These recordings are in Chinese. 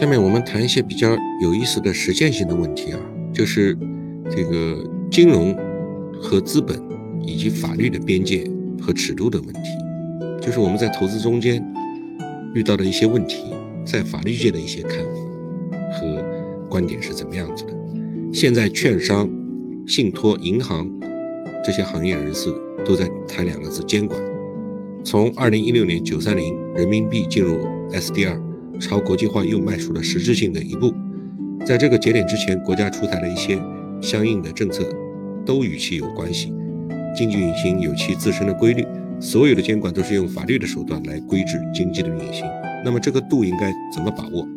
下面我们谈一些比较有意思的实践性的问题啊，就是这个金融和资本以及法律的边界和尺度的问题，就是我们在投资中间遇到的一些问题，在法律界的一些看法和观点是怎么样子的。现在券商、信托、银行这些行业人士都在谈两个字：监管。从二零一六年九三零人民币进入 SDR。朝国际化又迈出了实质性的一步。在这个节点之前，国家出台了一些相应的政策，都与其有关系。经济运行有其自身的规律，所有的监管都是用法律的手段来规制经济的运行。那么这个度应该怎么把握？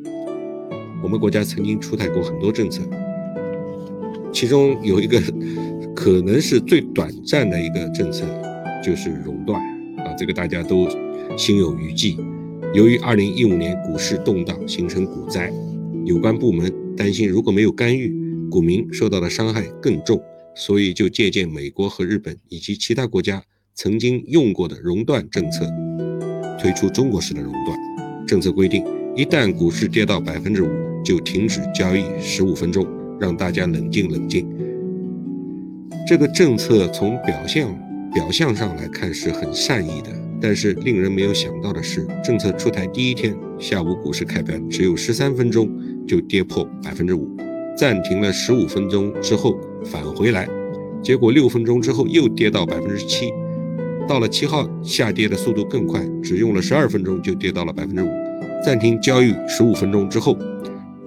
我们国家曾经出台过很多政策，其中有一个 可能是最短暂的一个政策，就是熔断啊，这个大家都心有余悸。由于二零一五年股市动荡形成股灾，有关部门担心如果没有干预，股民受到的伤害更重，所以就借鉴美国和日本以及其他国家曾经用过的熔断政策，推出中国式的熔断政策。规定一旦股市跌到百分之五，就停止交易十五分钟，让大家冷静冷静。这个政策从表象表象上来看是很善意的。但是令人没有想到的是，政策出台第一天下午，股市开盘只有十三分钟就跌破百分之五，暂停了十五分钟之后返回来，结果六分钟之后又跌到百分之七，到了七号下跌的速度更快，只用了十二分钟就跌到了百分之五，暂停交易十五分钟之后，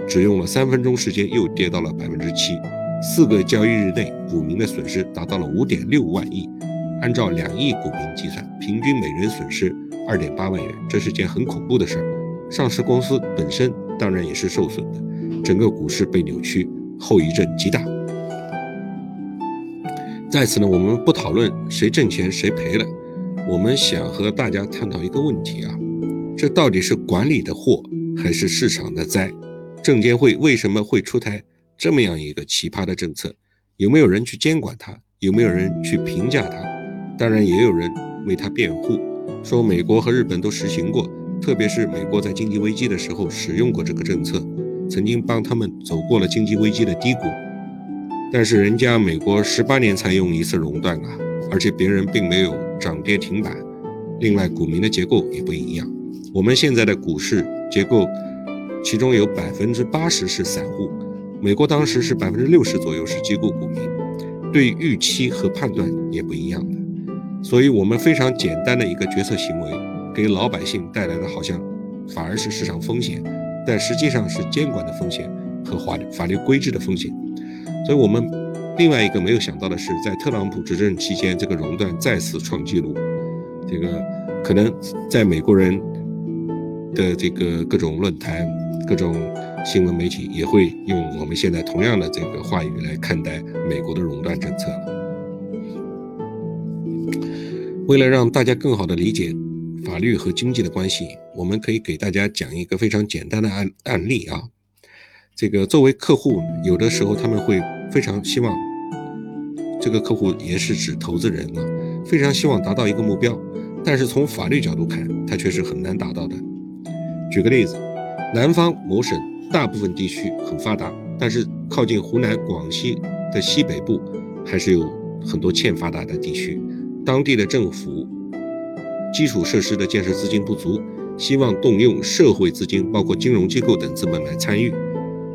只用了三分钟时间又跌到了百分之七，四个交易日内股民的损失达到了五点六万亿。按照两亿股民计算，平均每人损失二点八万元，这是件很恐怖的事儿。上市公司本身当然也是受损的，整个股市被扭曲，后遗症极大。在此呢，我们不讨论谁挣钱谁赔了，我们想和大家探讨一个问题啊：这到底是管理的祸还是市场的灾？证监会为什么会出台这么样一个奇葩的政策？有没有人去监管它？有没有人去评价它？当然，也有人为他辩护，说美国和日本都实行过，特别是美国在经济危机的时候使用过这个政策，曾经帮他们走过了经济危机的低谷。但是人家美国十八年才用一次熔断啊，而且别人并没有涨跌停板。另外，股民的结构也不一样。我们现在的股市结构，其中有百分之八十是散户，美国当时是百分之六十左右是机构股民，对预期和判断也不一样的。所以，我们非常简单的一个决策行为，给老百姓带来的好像反而是市场风险，但实际上是监管的风险和法律法律规制的风险。所以，我们另外一个没有想到的是，在特朗普执政期间，这个熔断再次创纪录。这个可能在美国人的这个各种论坛、各种新闻媒体也会用我们现在同样的这个话语来看待美国的熔断政策了。为了让大家更好的理解法律和经济的关系，我们可以给大家讲一个非常简单的案案例啊。这个作为客户，有的时候他们会非常希望，这个客户也是指投资人啊，非常希望达到一个目标，但是从法律角度看，它却是很难达到的。举个例子，南方某省大部分地区很发达，但是靠近湖南、广西的西北部，还是有很多欠发达的地区。当地的政府基础设施的建设资金不足，希望动用社会资金，包括金融机构等资本来参与。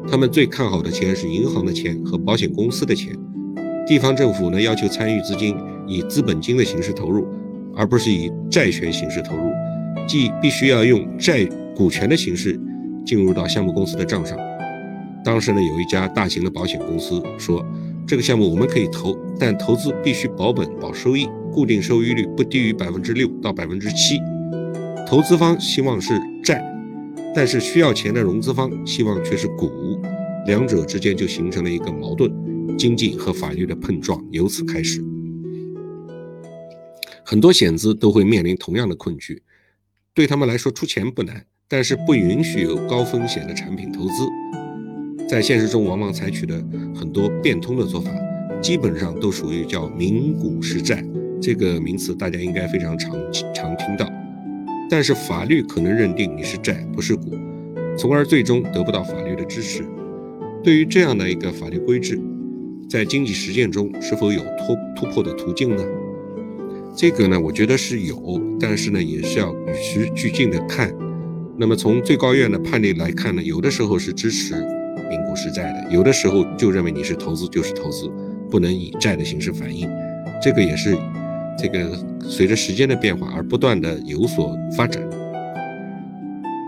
他们最看好的钱是银行的钱和保险公司的钱。地方政府呢要求参与资金以资本金的形式投入，而不是以债权形式投入，即必须要用债股权的形式进入到项目公司的账上。当时呢有一家大型的保险公司说，这个项目我们可以投，但投资必须保本保收益。固定收益率不低于百分之六到百分之七，投资方希望是债，但是需要钱的融资方希望却是股，两者之间就形成了一个矛盾，经济和法律的碰撞由此开始。很多险资都会面临同样的困局，对他们来说出钱不难，但是不允许有高风险的产品投资，在现实中往往采取的很多变通的做法，基本上都属于叫名股实债。这个名词大家应该非常常常听到，但是法律可能认定你是债不是股，从而最终得不到法律的支持。对于这样的一个法律规制，在经济实践中是否有突突破的途径呢？这个呢，我觉得是有，但是呢，也是要与时俱进的看。那么从最高院的判例来看呢，有的时候是支持股实债的，有的时候就认为你是投资就是投资，不能以债的形式反映。这个也是这个随着时间的变化而不断的有所发展。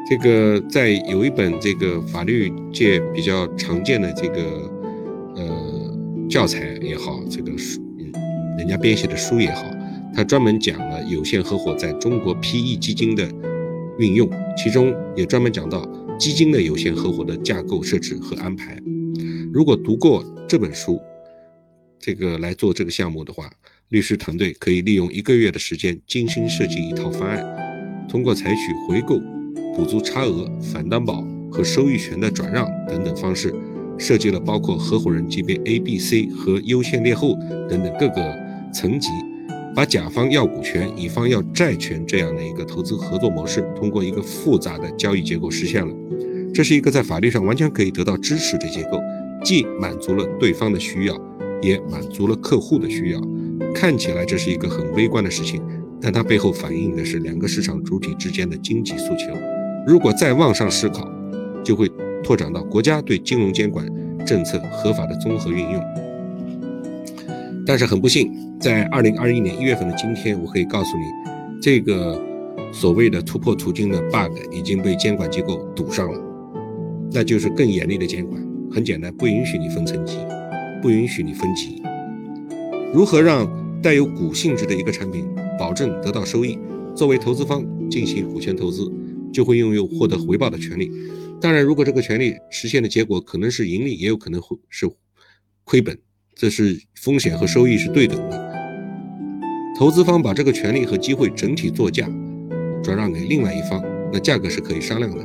这个在有一本这个法律界比较常见的这个呃教材也好，这个书人家编写的书也好，它专门讲了有限合伙在中国 PE 基金的运用，其中也专门讲到基金的有限合伙的架构设置和安排。如果读过这本书，这个来做这个项目的话，律师团队可以利用一个月的时间精心设计一套方案，通过采取回购。补足差额、反担保和收益权的转让等等方式，设计了包括合伙人级别 A、B、C 和优先劣后等等各个层级，把甲方要股权、乙方要债权这样的一个投资合作模式，通过一个复杂的交易结构实现了。这是一个在法律上完全可以得到支持的结构，既满足了对方的需要，也满足了客户的需要。看起来这是一个很微观的事情，但它背后反映的是两个市场主体之间的经济诉求。如果再往上思考，就会拓展到国家对金融监管政策合法的综合运用。但是很不幸，在二零二一年一月份的今天，我可以告诉你，这个所谓的突破途径的 bug 已经被监管机构堵上了，那就是更严厉的监管。很简单，不允许你分层级，不允许你分级。如何让带有股性质的一个产品保证得到收益？作为投资方进行股权投资。就会拥有获得回报的权利。当然，如果这个权利实现的结果可能是盈利，也有可能会是亏本，这是风险和收益是对等的。投资方把这个权利和机会整体作价转让给另外一方，那价格是可以商量的。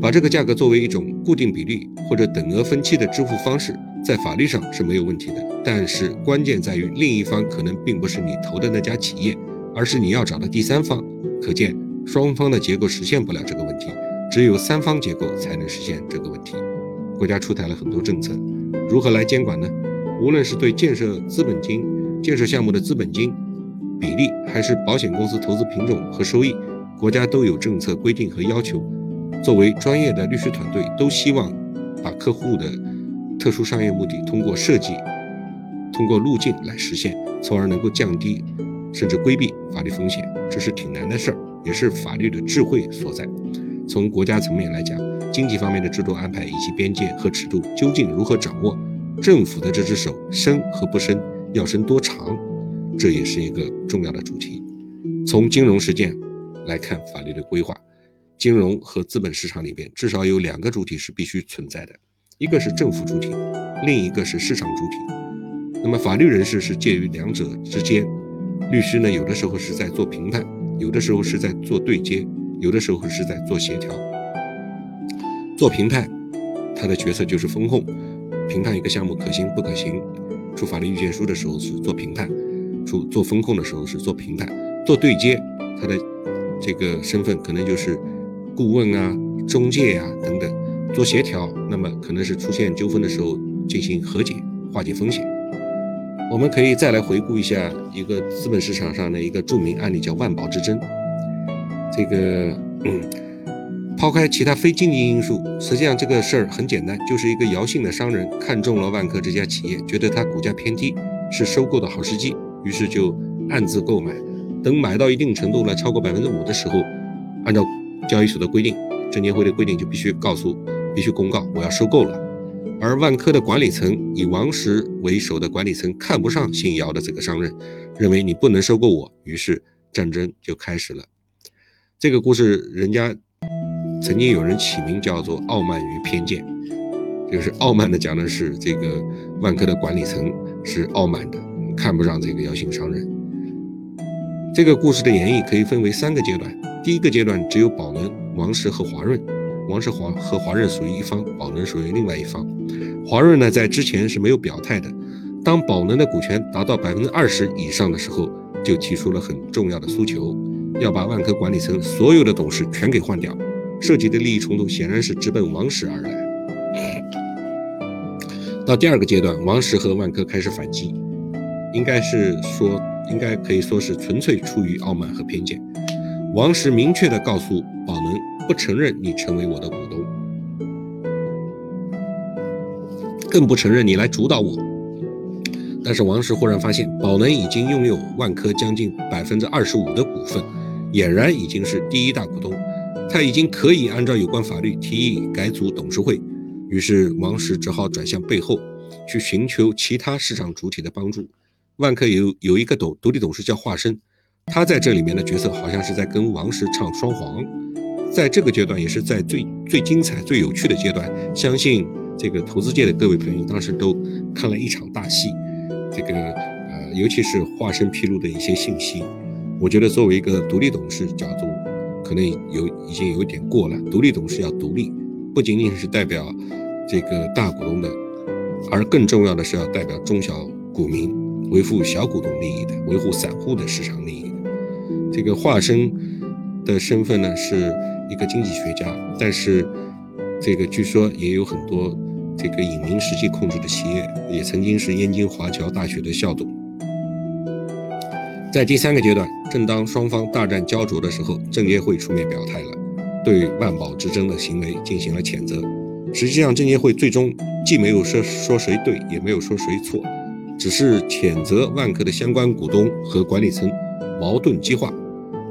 把这个价格作为一种固定比率或者等额分期的支付方式，在法律上是没有问题的。但是关键在于另一方可能并不是你投的那家企业，而是你要找的第三方。可见。双方的结构实现不了这个问题，只有三方结构才能实现这个问题。国家出台了很多政策，如何来监管呢？无论是对建设资本金、建设项目的资本金比例，还是保险公司投资品种和收益，国家都有政策规定和要求。作为专业的律师团队，都希望把客户的特殊商业目的通过设计、通过路径来实现，从而能够降低甚至规避法律风险。这是挺难的事儿。也是法律的智慧所在。从国家层面来讲，经济方面的制度安排以及边界和尺度究竟如何掌握？政府的这只手伸和不伸，要伸多长？这也是一个重要的主题。从金融实践来看，法律的规划，金融和资本市场里边至少有两个主体是必须存在的，一个是政府主体，另一个是市场主体。那么法律人士是介于两者之间，律师呢，有的时候是在做评判。有的时候是在做对接，有的时候是在做协调、做评判。他的角色就是风控，评判一个项目可行不可行。出法律意见书的时候是做评判，出做风控的时候是做评判。做对接，他的这个身份可能就是顾问啊、中介啊等等。做协调，那么可能是出现纠纷的时候进行和解、化解风险。我们可以再来回顾一下一个资本市场上的一个著名案例，叫万宝之争。这个，嗯，抛开其他非经济因素，实际上这个事儿很简单，就是一个姚姓的商人看中了万科这家企业，觉得它股价偏低，是收购的好时机，于是就暗自购买。等买到一定程度了，超过百分之五的时候，按照交易所的规定，证监会的规定就必须告诉，必须公告我要收购了。而万科的管理层以王石为首的管理层看不上姓姚的这个商人，认为你不能收购我，于是战争就开始了。这个故事人家曾经有人起名叫做《傲慢与偏见》，就是傲慢的讲的是这个万科的管理层是傲慢的，看不上这个姚姓商人。这个故事的演绎可以分为三个阶段，第一个阶段只有宝能、王石和华润。王石华和华润属于一方，宝能属于另外一方。华润呢，在之前是没有表态的。当宝能的股权达到百分之二十以上的时候，就提出了很重要的诉求，要把万科管理层所有的董事全给换掉，涉及的利益冲突显然是直奔王石而来。到第二个阶段，王石和万科开始反击，应该是说，应该可以说是纯粹出于傲慢和偏见。王石明确地告诉宝能，不承认你成为我的股东，更不承认你来主导我。但是王石忽然发现，宝能已经拥有万科将近百分之二十五的股份，俨然已经是第一大股东，他已经可以按照有关法律提议改组董事会。于是王石只好转向背后，去寻求其他市场主体的帮助。万科有有一个董独立董事叫华生，他在这里面的角色好像是在跟王石唱双簧。在这个阶段，也是在最最精彩、最有趣的阶段，相信这个投资界的各位朋友当时都看了一场大戏。这个呃，尤其是华生披露的一些信息，我觉得作为一个独立董事角度，可能有已经有点过了。独立董事要独立，不仅仅是代表。这个大股东的，而更重要的是要代表中小股民，维护小股东利益的，维护散户的市场利益的。这个华生的身份呢，是一个经济学家，但是这个据说也有很多这个隐名实际控制的企业，也曾经是燕京华侨大学的校董。在第三个阶段，正当双方大战焦灼的时候，证监会出面表态了，对万宝之争的行为进行了谴责。实际上，证监会最终既没有说说谁对，也没有说谁错，只是谴责万科的相关股东和管理层矛盾激化，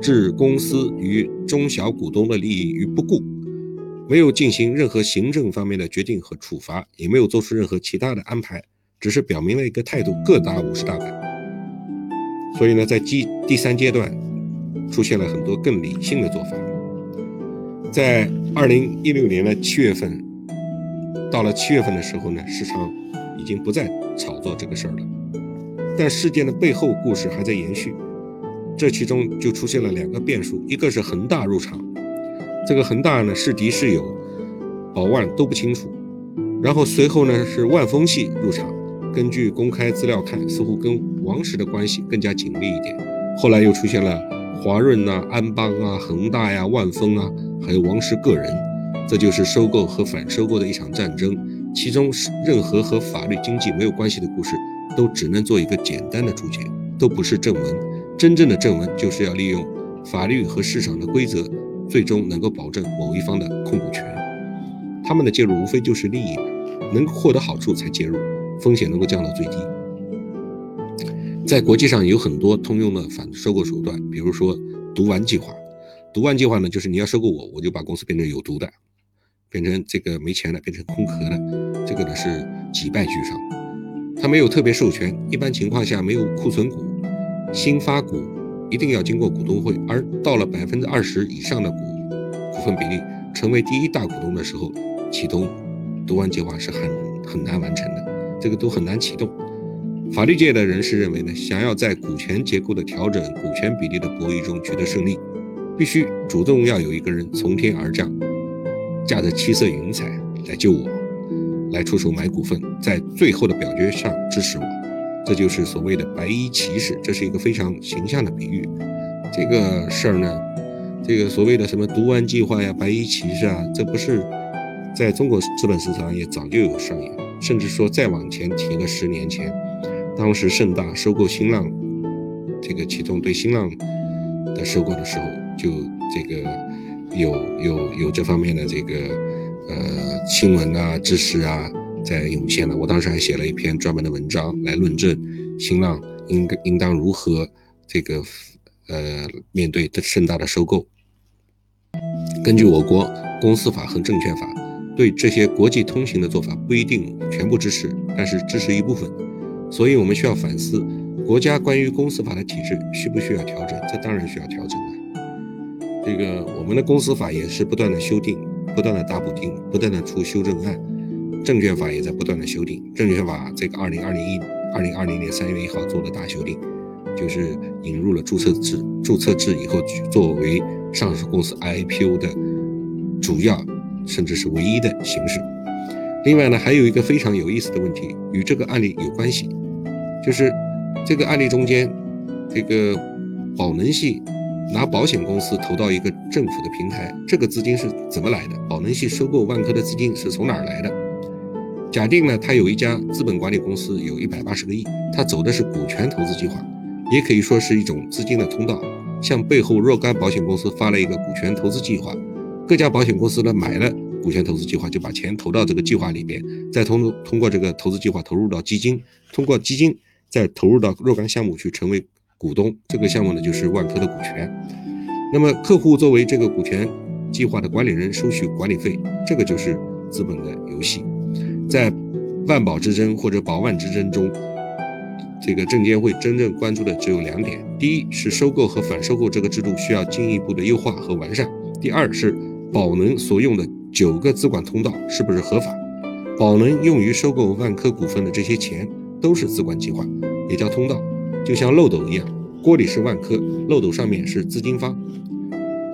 置公司与中小股东的利益于不顾，没有进行任何行政方面的决定和处罚，也没有做出任何其他的安排，只是表明了一个态度：各打五十大板。所以呢，在第第三阶段，出现了很多更理性的做法。在二零一六年的七月份。到了七月份的时候呢，市场已经不再炒作这个事儿了，但事件的背后故事还在延续。这其中就出现了两个变数，一个是恒大入场，这个恒大呢是敌是友，宝万都不清楚。然后随后呢是万丰系入场，根据公开资料看，似乎跟王石的关系更加紧密一点。后来又出现了华润啊、安邦啊、恒大呀、万丰啊，还有王石个人。这就是收购和反收购的一场战争，其中任何和法律经济没有关系的故事，都只能做一个简单的注解，都不是正文。真正的正文就是要利用法律和市场的规则，最终能够保证某一方的控股权。他们的介入无非就是利益，能获得好处才介入，风险能够降到最低。在国际上有很多通用的反收购手段，比如说毒丸计划。毒丸计划呢，就是你要收购我，我就把公司变成有毒的。变成这个没钱了，变成空壳了，这个呢是几败俱伤。他没有特别授权，一般情况下没有库存股，新发股一定要经过股东会，而到了百分之二十以上的股股份比例，成为第一大股东的时候，启动毒丸计划是很很难完成的，这个都很难启动。法律界的人士认为呢，想要在股权结构的调整、股权比例的博弈中取得胜利，必须主动要有一个人从天而降。驾着七色云彩来救我，来出手买股份，在最后的表决上支持我，这就是所谓的白衣骑士，这是一个非常形象的比喻。这个事儿呢，这个所谓的什么毒丸计划呀、白衣骑士啊，这不是在中国资本市场也早就有上演，甚至说再往前提个十年前，当时盛大收购新浪，这个启动对新浪的收购的时候，就这个。有有有这方面的这个呃新闻啊知识啊在涌现了，我当时还写了一篇专门的文章来论证新浪应应当如何这个呃面对盛大的收购。根据我国公司法和证券法，对这些国际通行的做法不一定全部支持，但是支持一部分，所以我们需要反思国家关于公司法的体制需不需要调整？这当然需要调整了。这个我们的公司法也是不断的修订，不断的打补丁，不断的出修正案。证券法也在不断的修订。证券法这个二零二零一二零二零年三月一号做的大修订，就是引入了注册制。注册制以后作为上市公司 IPO 的主要甚至是唯一的形式。另外呢，还有一个非常有意思的问题，与这个案例有关系，就是这个案例中间，这个宝能系。拿保险公司投到一个政府的平台，这个资金是怎么来的？宝能系收购万科的资金是从哪儿来的？假定呢，他有一家资本管理公司，有一百八十个亿，他走的是股权投资计划，也可以说是一种资金的通道，向背后若干保险公司发了一个股权投资计划，各家保险公司呢买了股权投资计划，就把钱投到这个计划里边，再通通过这个投资计划投入到基金，通过基金再投入到若干项目去成为。股东这个项目呢，就是万科的股权。那么客户作为这个股权计划的管理人，收取管理费，这个就是资本的游戏。在万宝之争或者宝万之争中，这个证监会真正关注的只有两点：第一是收购和反收购这个制度需要进一步的优化和完善；第二是宝能所用的九个资管通道是不是合法？宝能用于收购万科股份的这些钱都是资管计划，也叫通道。就像漏斗一样，锅里是万科，漏斗上面是资金方。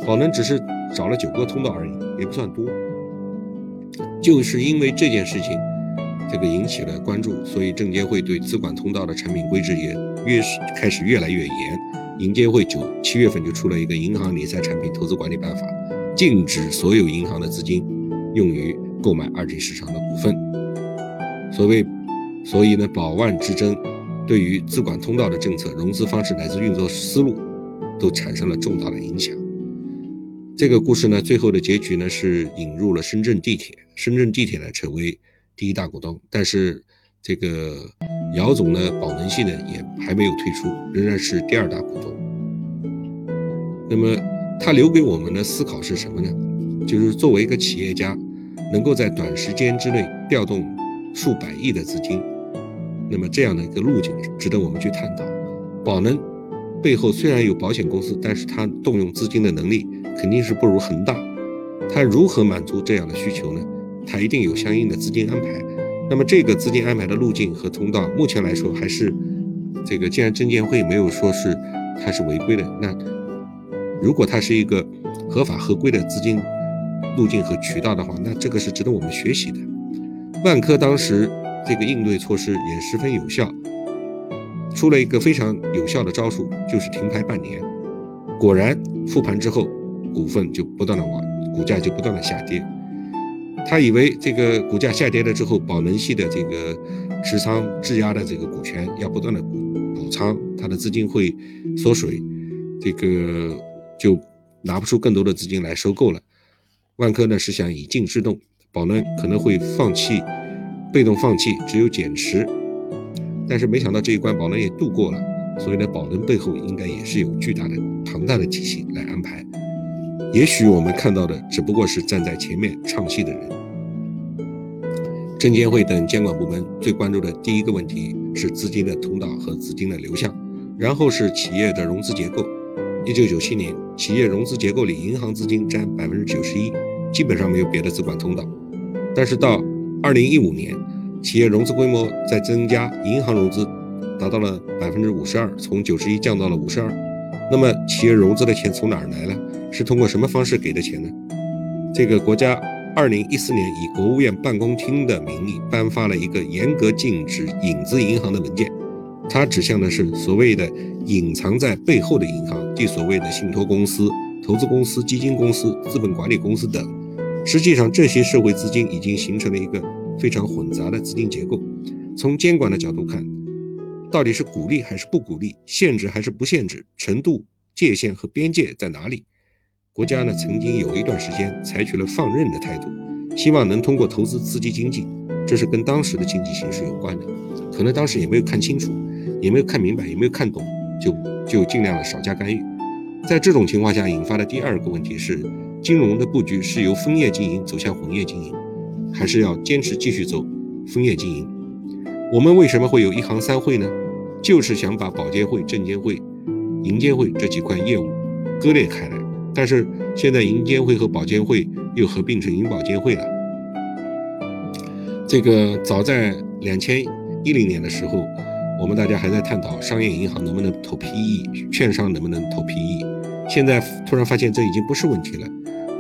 宝能只是找了九个通道而已，也不算多。就是因为这件事情，这个引起了关注，所以证监会对资管通道的产品规制也越是开始越来越严。银监会九七月份就出了一个《银行理财产品投资管理办法》，禁止所有银行的资金用于购买二级市场的股份。所谓，所以呢，宝万之争。对于资管通道的政策、融资方式乃至运作思路，都产生了重大的影响。这个故事呢，最后的结局呢是引入了深圳地铁，深圳地铁呢成为第一大股东，但是这个姚总呢，宝能系呢也还没有退出，仍然是第二大股东。那么他留给我们的思考是什么呢？就是作为一个企业家，能够在短时间之内调动数百亿的资金。那么这样的一个路径值得我们去探讨。宝能背后虽然有保险公司，但是它动用资金的能力肯定是不如恒大。它如何满足这样的需求呢？它一定有相应的资金安排。那么这个资金安排的路径和通道，目前来说还是这个。既然证监会没有说是它是违规的，那如果它是一个合法合规的资金路径和渠道的话，那这个是值得我们学习的。万科当时。这个应对措施也十分有效，出了一个非常有效的招数，就是停牌半年。果然复盘之后，股份就不断的往，股价就不断的下跌。他以为这个股价下跌了之后，宝能系的这个持仓质押的这个股权要不断的补补仓，他的资金会缩水，这个就拿不出更多的资金来收购了。万科呢是想以静制动，宝能可能会放弃。被动放弃，只有减持，但是没想到这一关宝能也度过了，所以呢，宝能背后应该也是有巨大的、庞大的体系来安排。也许我们看到的只不过是站在前面唱戏的人。证监会等监管部门最关注的第一个问题是资金的通道和资金的流向，然后是企业的融资结构。一九九七年，企业融资结构里银行资金占百分之九十一，基本上没有别的资管通道。但是到二零一五年，企业融资规模在增加，银行融资达到了百分之五十二，从九十一降到了五十二。那么，企业融资的钱从哪儿来了？是通过什么方式给的钱呢？这个国家二零一四年以国务院办公厅的名义颁发了一个严格禁止影子银行的文件，它指向的是所谓的隐藏在背后的银行，即所谓的信托公司、投资公司、基金公司、资本管理公司等。实际上，这些社会资金已经形成了一个非常混杂的资金结构。从监管的角度看，到底是鼓励还是不鼓励，限制还是不限制，程度、界限和边界在哪里？国家呢，曾经有一段时间采取了放任的态度，希望能通过投资刺激经济，这是跟当时的经济形势有关的。可能当时也没有看清楚，也没有看明白，也没有看懂，就就尽量的少加干预。在这种情况下引发的第二个问题是。金融的布局是由分业经营走向混业经营，还是要坚持继续走分业经营？我们为什么会有一行三会呢？就是想把保监会、证监会、银监会这几块业务割裂开来。但是现在银监会和保监会又合并成银保监会了。这个早在两千一零年的时候，我们大家还在探讨商业银行能不能投 PE，券商能不能投 PE。现在突然发现这已经不是问题了。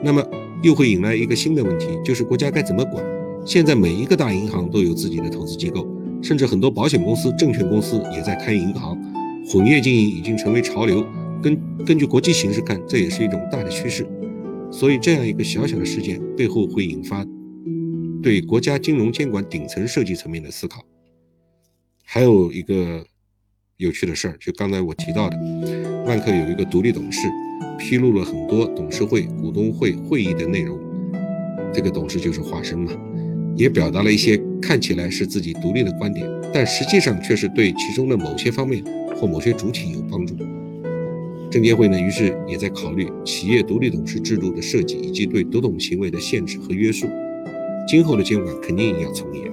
那么又会引来一个新的问题，就是国家该怎么管？现在每一个大银行都有自己的投资机构，甚至很多保险公司、证券公司也在开银行，混业经营已经成为潮流，根根据国际形势看，这也是一种大的趋势。所以，这样一个小小的事件背后会引发对国家金融监管顶层设计层面的思考。还有一个有趣的事儿，就刚才我提到的，万科有一个独立董事披露了很多董事会、股东会会议的内容。这个董事就是化身嘛，也表达了一些看起来是自己独立的观点，但实际上却是对其中的某些方面或某些主体有帮助。证监会呢，于是也在考虑企业独立董事制度的设计，以及对独董行为的限制和约束。今后的监管肯定也要从严。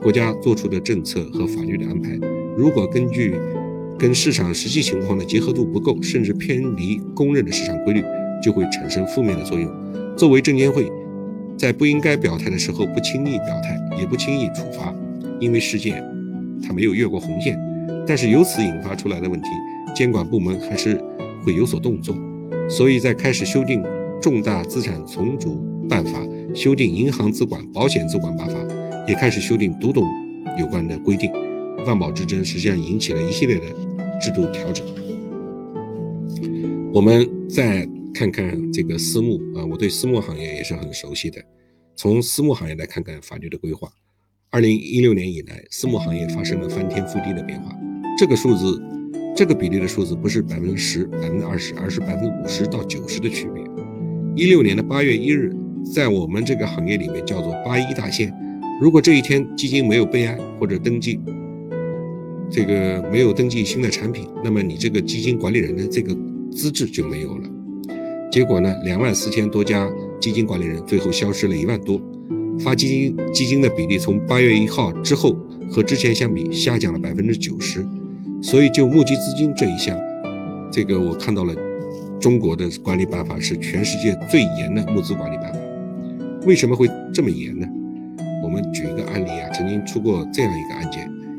国家做出的政策和法律的安排，如果根据跟市场实际情况的结合度不够，甚至偏离公认的市场规律，就会产生负面的作用。作为证监会，在不应该表态的时候不轻易表态，也不轻易处罚，因为事件它没有越过红线。但是由此引发出来的问题，监管部门还是。会有所动作，所以在开始修订《重大资产重组办法》、修订《银行资管保险资管办法》，也开始修订独董有关的规定。万宝之争实际上引起了一系列的制度调整。我们再看看这个私募啊，我对私募行业也是很熟悉的。从私募行业来看看法律的规划，二零一六年以来，私募行业发生了翻天覆地的变化，这个数字。这个比例的数字不是百分之十、百分之二十，而是百分之五十到九十的区别。一六年的八月一日，在我们这个行业里面叫做八一大限。如果这一天基金没有备案或者登记，这个没有登记新的产品，那么你这个基金管理人的这个资质就没有了。结果呢，两万四千多家基金管理人最后消失了一万多，发基金基金的比例从八月一号之后和之前相比下降了百分之九十。所以，就募集资金这一项，这个我看到了，中国的管理办法是全世界最严的募资管理办法。为什么会这么严呢？我们举一个案例啊，曾经出过这样一个案，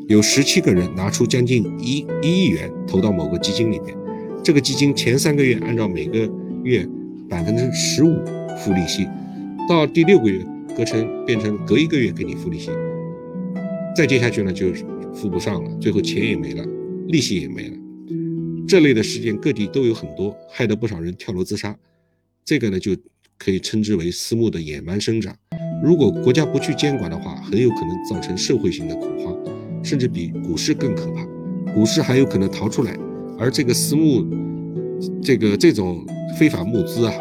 有十七个人拿出将近一一亿元投到某个基金里面，这个基金前三个月按照每个月百分之十五付利息，到第六个月隔成变成隔一个月给你付利息，再接下去呢就付不上了，最后钱也没了。利息也没了，这类的事件各地都有很多，害得不少人跳楼自杀。这个呢，就可以称之为私募的野蛮生长。如果国家不去监管的话，很有可能造成社会性的恐慌，甚至比股市更可怕。股市还有可能逃出来，而这个私募，这个这种非法募资啊，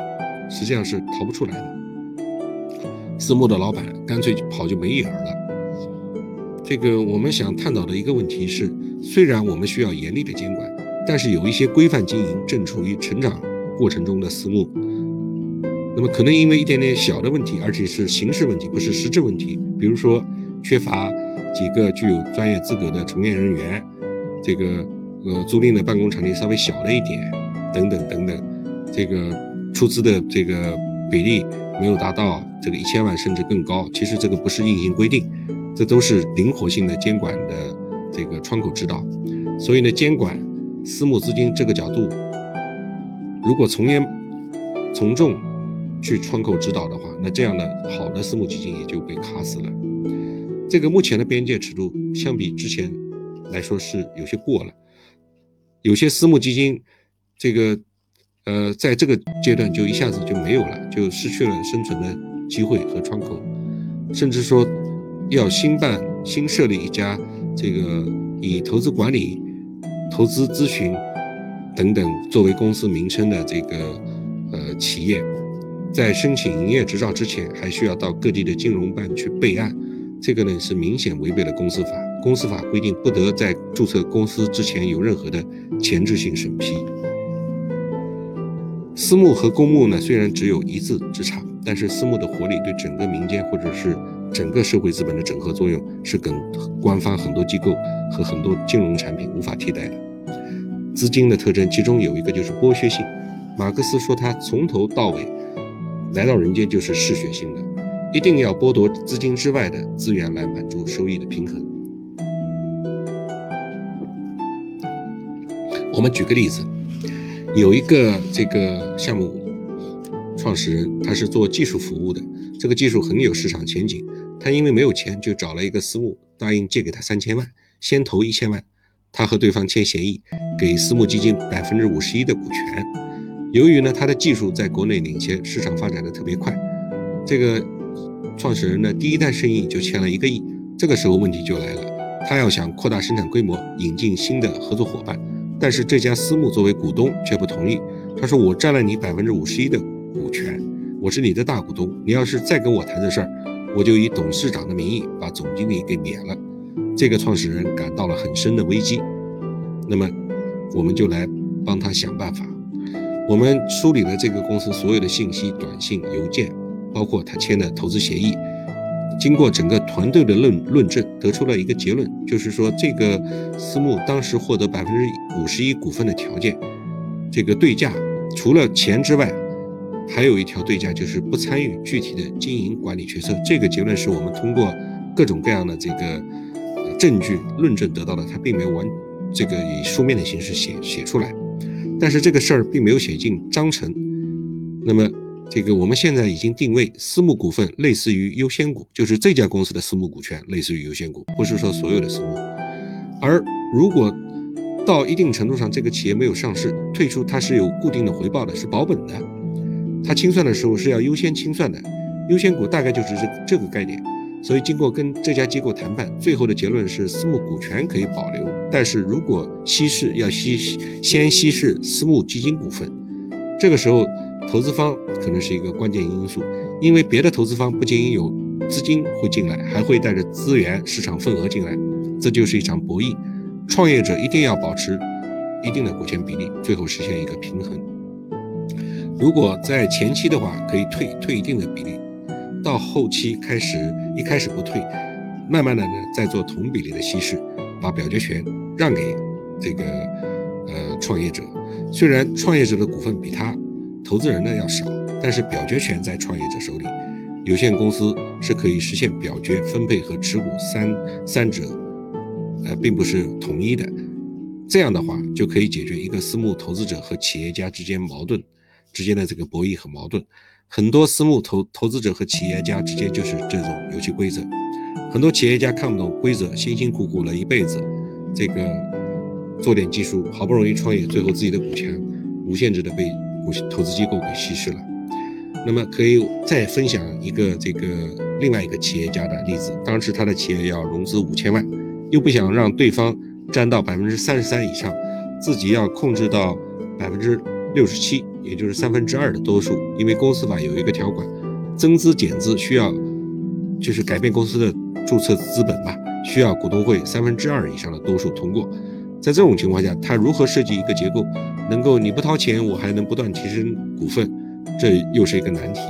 实际上是逃不出来的。私募的老板干脆跑就没影儿了。这个我们想探讨的一个问题是。虽然我们需要严厉的监管，但是有一些规范经营正处于成长过程中的私募，那么可能因为一点点小的问题，而且是形式问题，不是实质问题，比如说缺乏几个具有专业资格的从业人员，这个呃租赁的办公场地稍微小了一点，等等等等，这个出资的这个比例没有达到这个一千万甚至更高，其实这个不是硬性规定，这都是灵活性的监管的。这个窗口指导，所以呢，监管私募资金这个角度，如果从严从重去窗口指导的话，那这样的好的私募基金也就被卡死了。这个目前的边界尺度相比之前来说是有些过了，有些私募基金，这个呃，在这个阶段就一下子就没有了，就失去了生存的机会和窗口，甚至说要新办新设立一家。这个以投资管理、投资咨询等等作为公司名称的这个呃企业，在申请营业执照之前，还需要到各地的金融办去备案。这个呢是明显违背了公司法。公司法规定，不得在注册公司之前有任何的前置性审批。私募和公募呢，虽然只有一字之差，但是私募的活力对整个民间或者是。整个社会资本的整合作用是跟官方很多机构和很多金融产品无法替代的。资金的特征，其中有一个就是剥削性。马克思说，他从头到尾来到人间就是嗜血性的，一定要剥夺资金之外的资源来满足收益的平衡。我们举个例子，有一个这个项目创始人，他是做技术服务的，这个技术很有市场前景。他因为没有钱，就找了一个私募，答应借给他三千万，先投一千万，他和对方签协议，给私募基金百分之五十一的股权。由于呢，他的技术在国内领先，市场发展的特别快，这个创始人呢，第一单生意就签了一个亿。这个时候问题就来了，他要想扩大生产规模，引进新的合作伙伴，但是这家私募作为股东却不同意。他说：“我占了你百分之五十一的股权，我是你的大股东，你要是再跟我谈这事儿，我就以董事长的名义把总经理给免了。”这个创始人感到了很深的危机。那么，我们就来帮他想办法。我们梳理了这个公司所有的信息、短信、邮件，包括他签的投资协议。经过整个团队的论论证，得出了一个结论，就是说这个私募当时获得百分之五十一股份的条件，这个对价除了钱之外，还有一条对价就是不参与具体的经营管理决策。这个结论是我们通过各种各样的这个证据论证得到的，他并没有完这个以书面的形式写写出来，但是这个事儿并没有写进章程，那么。这个我们现在已经定位私募股份类似于优先股，就是这家公司的私募股权类似于优先股，不是说所有的私募。而如果到一定程度上，这个企业没有上市退出，它是有固定的回报的，是保本的。它清算的时候是要优先清算的，优先股大概就是这这个概念。所以经过跟这家机构谈判，最后的结论是私募股权可以保留，但是如果稀释要稀先稀释私募基金股份，这个时候。投资方可能是一个关键因素，因为别的投资方不仅有资金会进来，还会带着资源、市场份额进来，这就是一场博弈。创业者一定要保持一定的股权比例，最后实现一个平衡。如果在前期的话，可以退退一定的比例，到后期开始一开始不退，慢慢的呢再做同比例的稀释，把表决权让给这个呃创业者。虽然创业者的股份比他。投资人呢要少，但是表决权在创业者手里。有限公司是可以实现表决、分配和持股三三者，呃，并不是统一的。这样的话就可以解决一个私募投资者和企业家之间矛盾之间的这个博弈和矛盾。很多私募投投资者和企业家之间就是这种游戏规则。很多企业家看不懂规则，辛辛苦苦了一辈子，这个做点技术，好不容易创业，最后自己的股权无限制的被。投资机构给稀释了，那么可以再分享一个这个另外一个企业家的例子。当时他的企业要融资五千万，又不想让对方占到百分之三十三以上，自己要控制到百分之六十七，也就是三分之二的多数。因为公司法有一个条款，增资减资需要就是改变公司的注册资本吧，需要股东会三分之二以上的多数通过。在这种情况下，他如何设计一个结构，能够你不掏钱，我还能不断提升股份，这又是一个难题。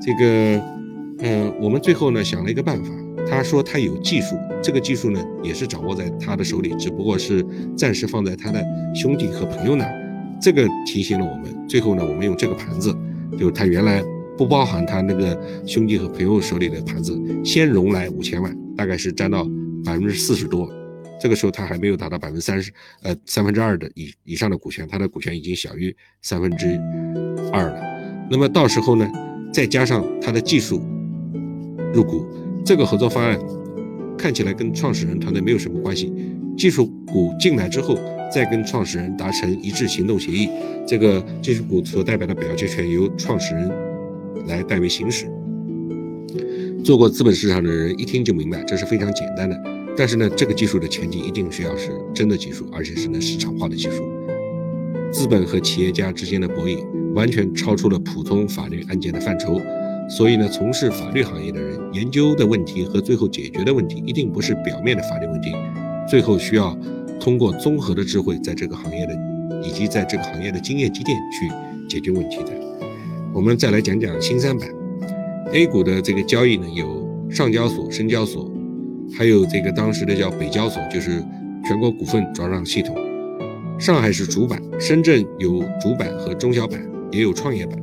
这个，嗯，我们最后呢想了一个办法。他说他有技术，这个技术呢也是掌握在他的手里，只不过是暂时放在他的兄弟和朋友那儿。这个提醒了我们。最后呢，我们用这个盘子，就他原来不包含他那个兄弟和朋友手里的盘子，先融来五千万，大概是占到百分之四十多。这个时候他还没有达到百分之三十，呃三分之二的以以上的股权，他的股权已经小于三分之二了。那么到时候呢，再加上他的技术入股，这个合作方案看起来跟创始人团队没有什么关系。技术股进来之后，再跟创始人达成一致行动协议，这个技术股所代表的表决权由创始人来代为行使。做过资本市场的人一听就明白，这是非常简单的。但是呢，这个技术的前提一定是要是真的技术，而且是能市场化的技术。资本和企业家之间的博弈完全超出了普通法律案件的范畴，所以呢，从事法律行业的人研究的问题和最后解决的问题，一定不是表面的法律问题，最后需要通过综合的智慧，在这个行业的以及在这个行业的经验积淀去解决问题的。我们再来讲讲新三板 A 股的这个交易呢，有上交所、深交所。还有这个当时的叫北交所，就是全国股份转让系统。上海是主板，深圳有主板和中小板，也有创业板，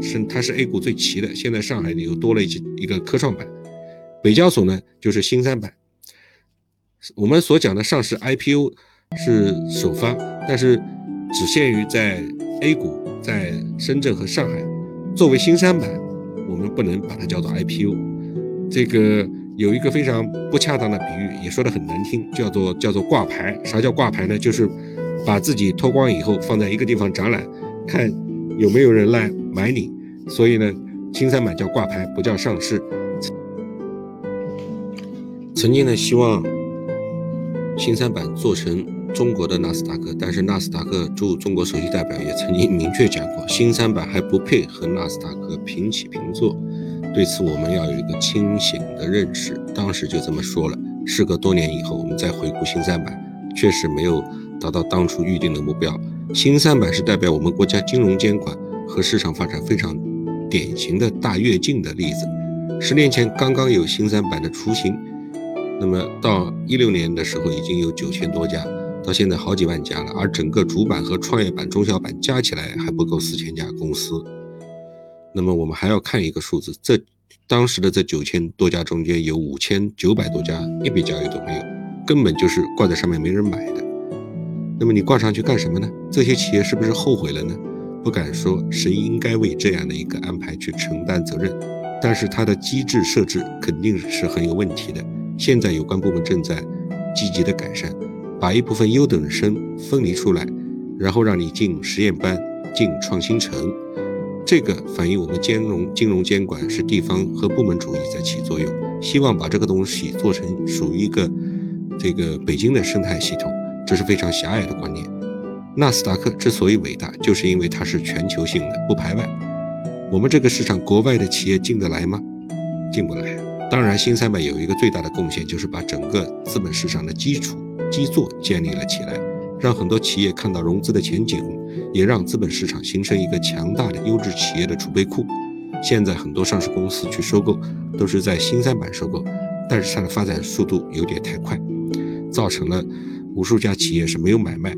是它是 A 股最齐的。现在上海又多了一一个科创板。北交所呢就是新三板。我们所讲的上市 IPO 是首发，但是只限于在 A 股，在深圳和上海。作为新三板，我们不能把它叫做 IPO。这个。有一个非常不恰当的比喻，也说的很难听，叫做叫做挂牌。啥叫挂牌呢？就是把自己脱光以后放在一个地方展览，看有没有人来买你。所以呢，新三板叫挂牌，不叫上市。曾经呢，希望新三板做成中国的纳斯达克，但是纳斯达克驻中国首席代表也曾经明确讲过，新三板还不配和纳斯达克平起平坐。对此，我们要有一个清醒的认识。当时就这么说了。事隔多年以后，我们再回顾新三板，确实没有达到当初预定的目标。新三板是代表我们国家金融监管和市场发展非常典型的大跃进的例子。十年前刚刚有新三板的雏形，那么到一六年的时候已经有九千多家，到现在好几万家了。而整个主板和创业板、中小板加起来还不够四千家公司。那么我们还要看一个数字，这当时的这九千多家中间有五千九百多家一笔交易都没有，根本就是挂在上面没人买的。那么你挂上去干什么呢？这些企业是不是后悔了呢？不敢说谁应该为这样的一个安排去承担责任，但是它的机制设置肯定是很有问题的。现在有关部门正在积极的改善，把一部分优等生分离出来，然后让你进实验班、进创新城。这个反映我们金融金融监管是地方和部门主义在起作用，希望把这个东西做成属于一个这个北京的生态系统，这是非常狭隘的观念。纳斯达克之所以伟大，就是因为它是全球性的，不排外。我们这个市场，国外的企业进得来吗？进不来。当然，新三板有一个最大的贡献，就是把整个资本市场的基础基座建立了起来，让很多企业看到融资的前景。也让资本市场形成一个强大的优质企业的储备库。现在很多上市公司去收购，都是在新三板收购，但是它的发展速度有点太快，造成了无数家企业是没有买卖，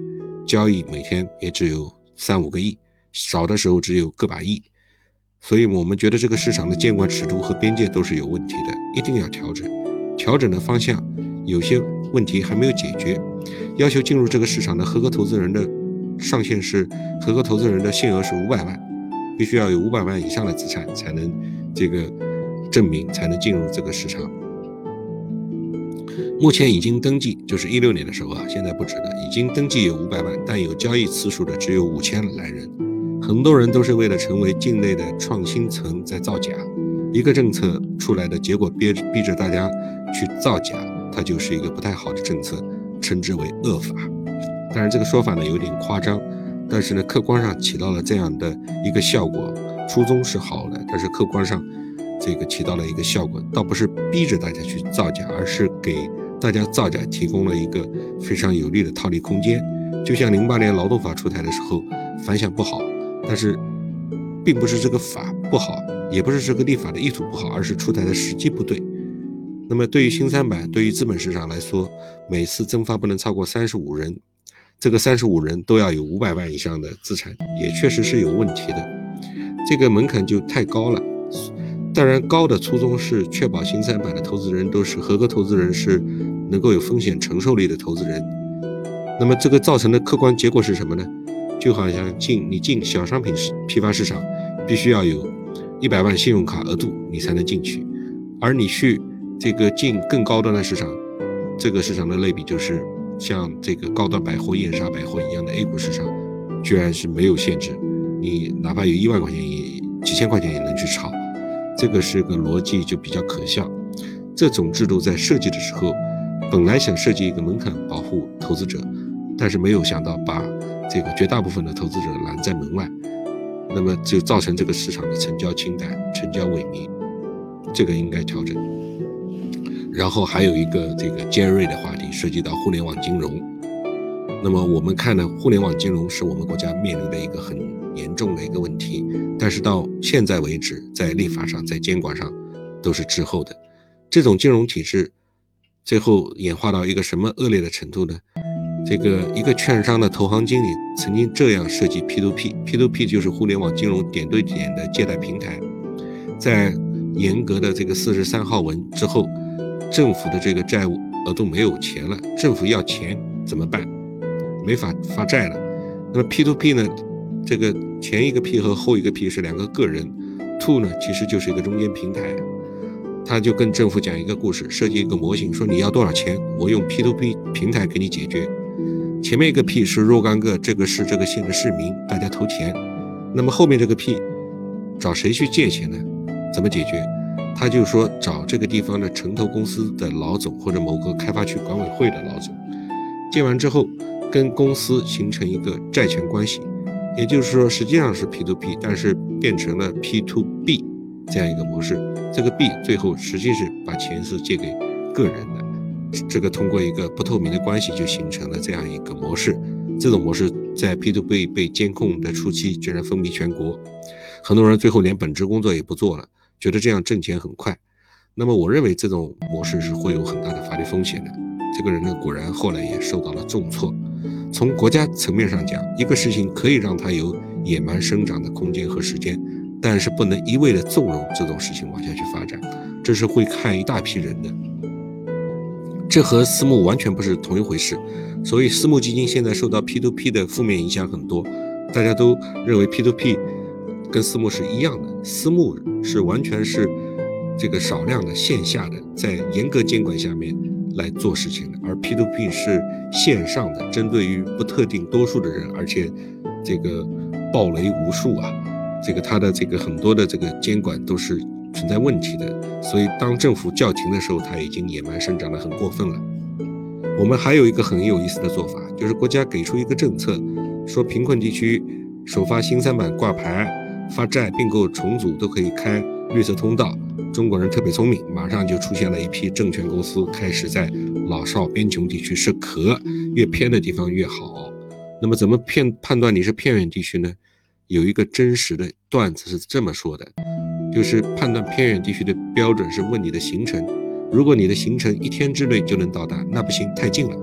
交易每天也只有三五个亿，少的时候只有个把亿。所以我们觉得这个市场的监管尺度和边界都是有问题的，一定要调整。调整的方向有些问题还没有解决，要求进入这个市场的合格投资人的。上限是合格投资人的限额是五百万，必须要有五百万以上的资产才能这个证明才能进入这个市场。目前已经登记，就是一六年的时候啊，现在不止了，已经登记有五百万，但有交易次数的只有五千来人。很多人都是为了成为境内的创新层在造假，一个政策出来的结果逼逼着大家去造假，它就是一个不太好的政策，称之为恶法。当然，这个说法呢有点夸张，但是呢，客观上起到了这样的一个效果，初衷是好的，但是客观上这个起到了一个效果，倒不是逼着大家去造假，而是给大家造假提供了一个非常有利的套利空间。就像零八年劳动法出台的时候，反响不好，但是并不是这个法不好，也不是这个立法的意图不好，而是出台的时机不对。那么对于新三板，对于资本市场来说，每次增发不能超过三十五人。这个三十五人都要有五百万以上的资产，也确实是有问题的。这个门槛就太高了。当然，高的初衷是确保新三板的投资人都是合格投资人，是能够有风险承受力的投资人。那么，这个造成的客观结果是什么呢？就好像进你进小商品批发市场，必须要有一百万信用卡额度，你才能进去。而你去这个进更高端的市场，这个市场的类比就是。像这个高端百货、燕莎百货一样的 A 股市场，居然是没有限制，你哪怕有一万块钱也几千块钱也能去炒，这个是个逻辑就比较可笑。这种制度在设计的时候，本来想设计一个门槛保护投资者，但是没有想到把这个绝大部分的投资者拦在门外，那么就造成这个市场的成交清淡、成交萎靡，这个应该调整。然后还有一个这个尖锐的话题，涉及到互联网金融。那么我们看呢，互联网金融是我们国家面临的一个很严重的一个问题，但是到现在为止，在立法上、在监管上都是滞后的。这种金融体制最后演化到一个什么恶劣的程度呢？这个一个券商的投行经理曾经这样设计 P2P，P2P 就是互联网金融点对点的借贷平台，在严格的这个四十三号文之后。政府的这个债务额度没有钱了，政府要钱怎么办？没法发债了。那么 P to P 呢？这个前一个 P 和后一个 P 是两个个人，Two 呢其实就是一个中间平台。他就跟政府讲一个故事，设计一个模型，说你要多少钱，我用 P to P 平台给你解决。前面一个 P 是若干个这个市这个县的市民，大家投钱。那么后面这个 P 找谁去借钱呢？怎么解决？他就说找这个地方的城投公司的老总或者某个开发区管委会的老总，借完之后跟公司形成一个债权关系，也就是说实际上是 P2P，但是变成了 P2B 这样一个模式。这个 B 最后实际是把钱是借给个人的。这个通过一个不透明的关系就形成了这样一个模式，这种模式在 P2P 被监控的初期居然风靡全国，很多人最后连本职工作也不做了，觉得这样挣钱很快。那么我认为这种模式是会有很大的法律风险的。这个人呢，果然后来也受到了重挫。从国家层面上讲，一个事情可以让他有野蛮生长的空间和时间，但是不能一味的纵容这种事情往下去发展，这是会害一大批人的。这和私募完全不是同一回事，所以私募基金现在受到 P2P 的负面影响很多，大家都认为 P2P 跟私募是一样的，私募是完全是这个少量的线下的，在严格监管下面来做事情的，而 P2P 是线上的，针对于不特定多数的人，而且这个暴雷无数啊，这个它的这个很多的这个监管都是。存在问题的，所以当政府叫停的时候，它已经野蛮生长得很过分了。我们还有一个很有意思的做法，就是国家给出一个政策，说贫困地区首发新三板挂牌、发债、并购、重组都可以开绿色通道。中国人特别聪明，马上就出现了一批证券公司开始在老少边穷地区设壳，越偏的地方越好。那么怎么骗判断你是偏远地区呢？有一个真实的段子是这么说的。就是判断偏远地区的标准是问你的行程，如果你的行程一天之内就能到达，那不行，太近了；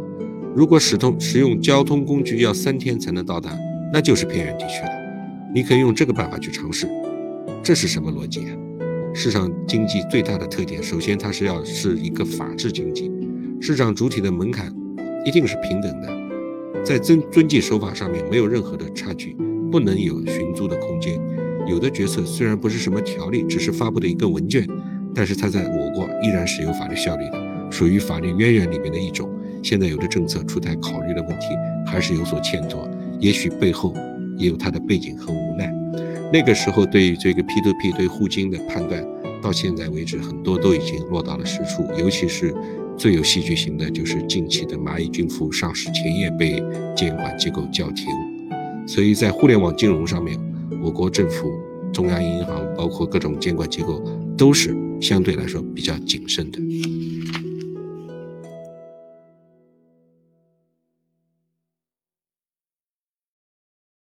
如果使通使用交通工具要三天才能到达，那就是偏远地区了。你可以用这个办法去尝试。这是什么逻辑啊？市场经济最大的特点，首先它是要是一个法治经济，市场主体的门槛一定是平等的，在遵遵纪守法上面没有任何的差距，不能有寻租的空间。有的决策虽然不是什么条例，只是发布的一个文件，但是它在我国依然是有法律效力的，属于法律渊源里面的一种。现在有的政策出台考虑的问题还是有所欠妥，也许背后也有它的背景和无奈。那个时候对于这个 P2P 对互金的判断，到现在为止很多都已经落到了实处，尤其是最有戏剧性的就是近期的蚂蚁金服上市前夜被监管机构叫停，所以在互联网金融上面。我国政府、中央银行，包括各种监管机构，都是相对来说比较谨慎的。